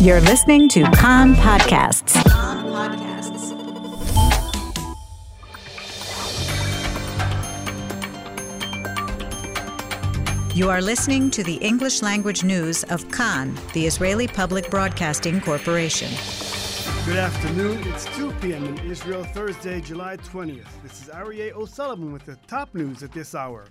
You're listening to Kan Podcasts. You are listening to the English language news of Kan, the Israeli Public Broadcasting Corporation. Good afternoon. It's 2 p.m. in Israel, Thursday, July 20th. This is Aryeh O'Sullivan with the top news at this hour.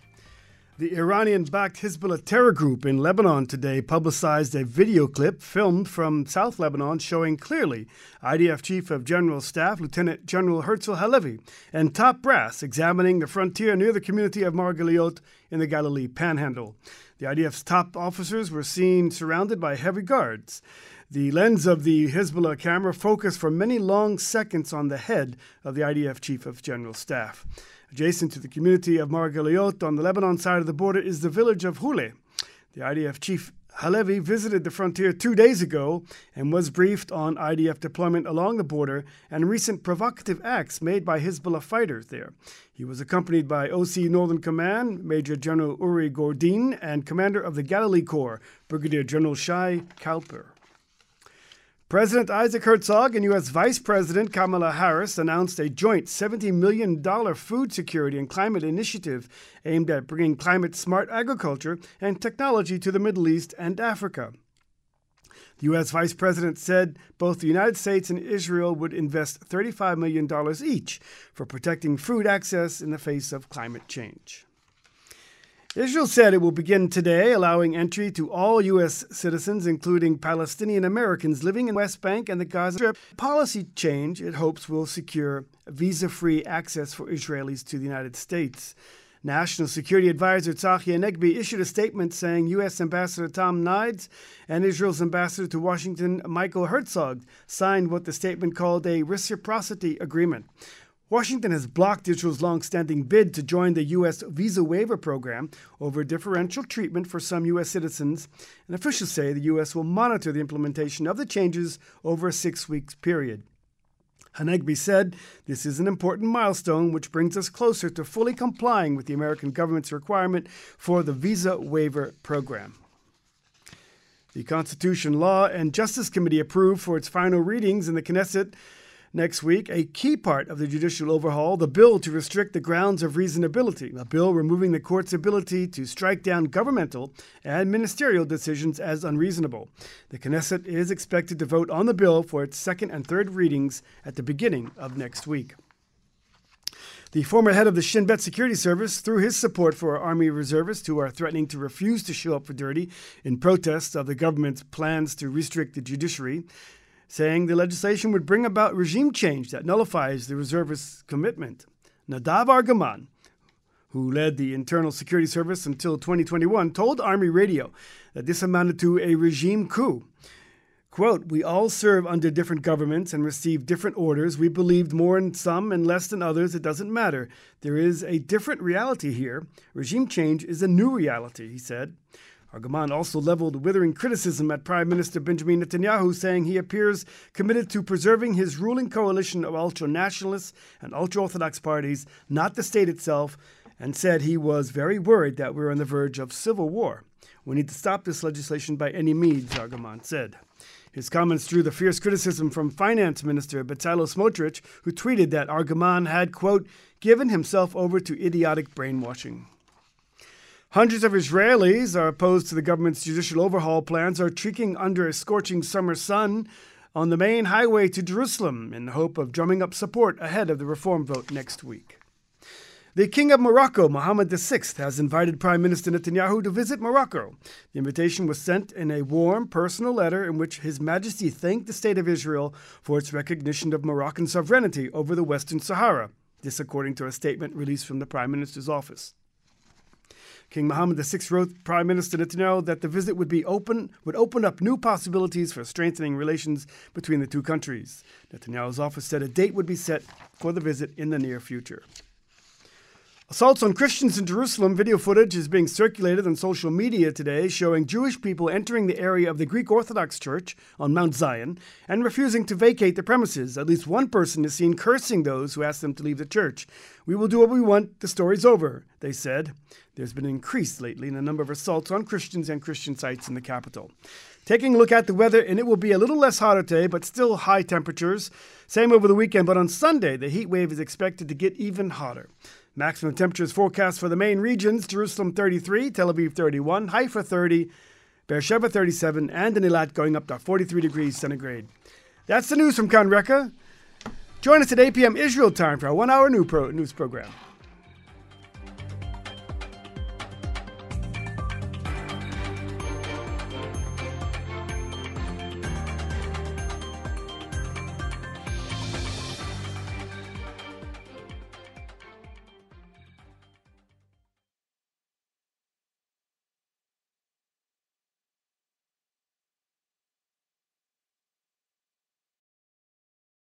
The Iranian backed Hezbollah terror group in Lebanon today publicized a video clip filmed from South Lebanon showing clearly IDF Chief of General Staff Lieutenant General Herzl Halevi and top brass examining the frontier near the community of Margaliot in the Galilee Panhandle. The IDF's top officers were seen surrounded by heavy guards. The lens of the Hezbollah camera focused for many long seconds on the head of the IDF Chief of General Staff. Adjacent to the community of Margaliot on the Lebanon side of the border is the village of Hule. The IDF chief Halevi visited the frontier two days ago and was briefed on IDF deployment along the border and recent provocative acts made by Hezbollah fighters there. He was accompanied by OC Northern Command, Major General Uri Gordin, and Commander of the Galilee Corps, Brigadier General Shai Klapper. President Isaac Herzog and U.S. Vice President Kamala Harris announced a joint $70 million food security and climate initiative aimed at bringing climate smart agriculture and technology to the Middle East and Africa. The U.S. Vice President said both the United States and Israel would invest $35 million each for protecting food access in the face of climate change. Israel said it will begin today allowing entry to all U.S. citizens, including Palestinian Americans living in West Bank and the Gaza Strip. Policy change, it hopes, will secure visa free access for Israelis to the United States. National Security Advisor Tzachi Hanegbi issued a statement saying U.S. Ambassador Tom Nides and Israel's ambassador to Washington, Michael Herzog, signed what the statement called a reciprocity agreement. Washington has blocked Israel's long-standing bid to join the U.S. visa waiver program over differential treatment for some U.S. citizens, and officials say the U.S. will monitor the implementation of the changes over a six-week period. Hanegbi said, This is an important milestone which brings us closer to fully complying with the American government's requirement for the visa waiver program. The Constitution, Law, and Justice Committee approved for its final readings in the Knesset next week a key part of the judicial overhaul, the bill to restrict the grounds of reasonability, a bill removing the court's ability to strike down governmental and ministerial decisions as unreasonable. The Knesset is expected to vote on the bill for its second and third readings at the beginning of next week. The former head of the Shin Bet Security Service threw his support for Army reservists who are threatening to refuse to show up for duty in protest of the government's plans to restrict the judiciary saying the legislation would bring about regime change that nullifies the reservists' commitment. Nadav Argaman, who led the Internal Security Service until 2021, told Army Radio that this amounted to a regime coup. Quote, We all serve under different governments and receive different orders. We believed more in some and less than others. It doesn't matter. There is a different reality here. Regime change is a new reality, he said. Argaman also leveled withering criticism at Prime Minister Benjamin Netanyahu, saying he appears committed to preserving his ruling coalition of ultra nationalists and ultra Orthodox parties, not the state itself, and said he was very worried that we're on the verge of civil war. We need to stop this legislation by any means, Argaman said. His comments drew the fierce criticism from Finance Minister Bezalel Smotrich, who tweeted that Argaman had, quote, given himself over to idiotic brainwashing. Hundreds of Israelis are opposed to the government's judicial overhaul plans are trekking under a scorching summer sun on the main highway to Jerusalem in the hope of drumming up support ahead of the reform vote next week. The King of Morocco, Mohammed VI, has invited Prime Minister Netanyahu to visit Morocco. The invitation was sent in a warm, personal letter in which His Majesty thanked the State of Israel for its recognition of Moroccan sovereignty over the Western Sahara. This, according to a statement released from the Prime Minister's office. King Mohammed VI wrote Prime Minister Netanyahu that the visit would be open would open up new possibilities for strengthening relations between the two countries. Netanyahu's office said a date would be set for the visit in the near future. Assaults on Christians in Jerusalem video footage is being circulated on social media today showing Jewish people entering the area of the Greek Orthodox Church on Mount Zion and refusing to vacate the premises. At least one person is seen cursing those who ask them to leave the church. We will do what we want, the story's over, they said. There's been an increase lately in the number of assaults on Christians and Christian sites in the capital. Taking a look at the weather, and it will be a little less hotter today, but still high temperatures. Same over the weekend, but on Sunday, the heat wave is expected to get even hotter. Maximum temperatures forecast for the main regions Jerusalem 33, Tel Aviv 31, Haifa 30, Beersheba 37, and in Eilat going up to 43 degrees centigrade. That's the news from Kan Reka. Join us at 8 p.m. Israel time for our one hour news program.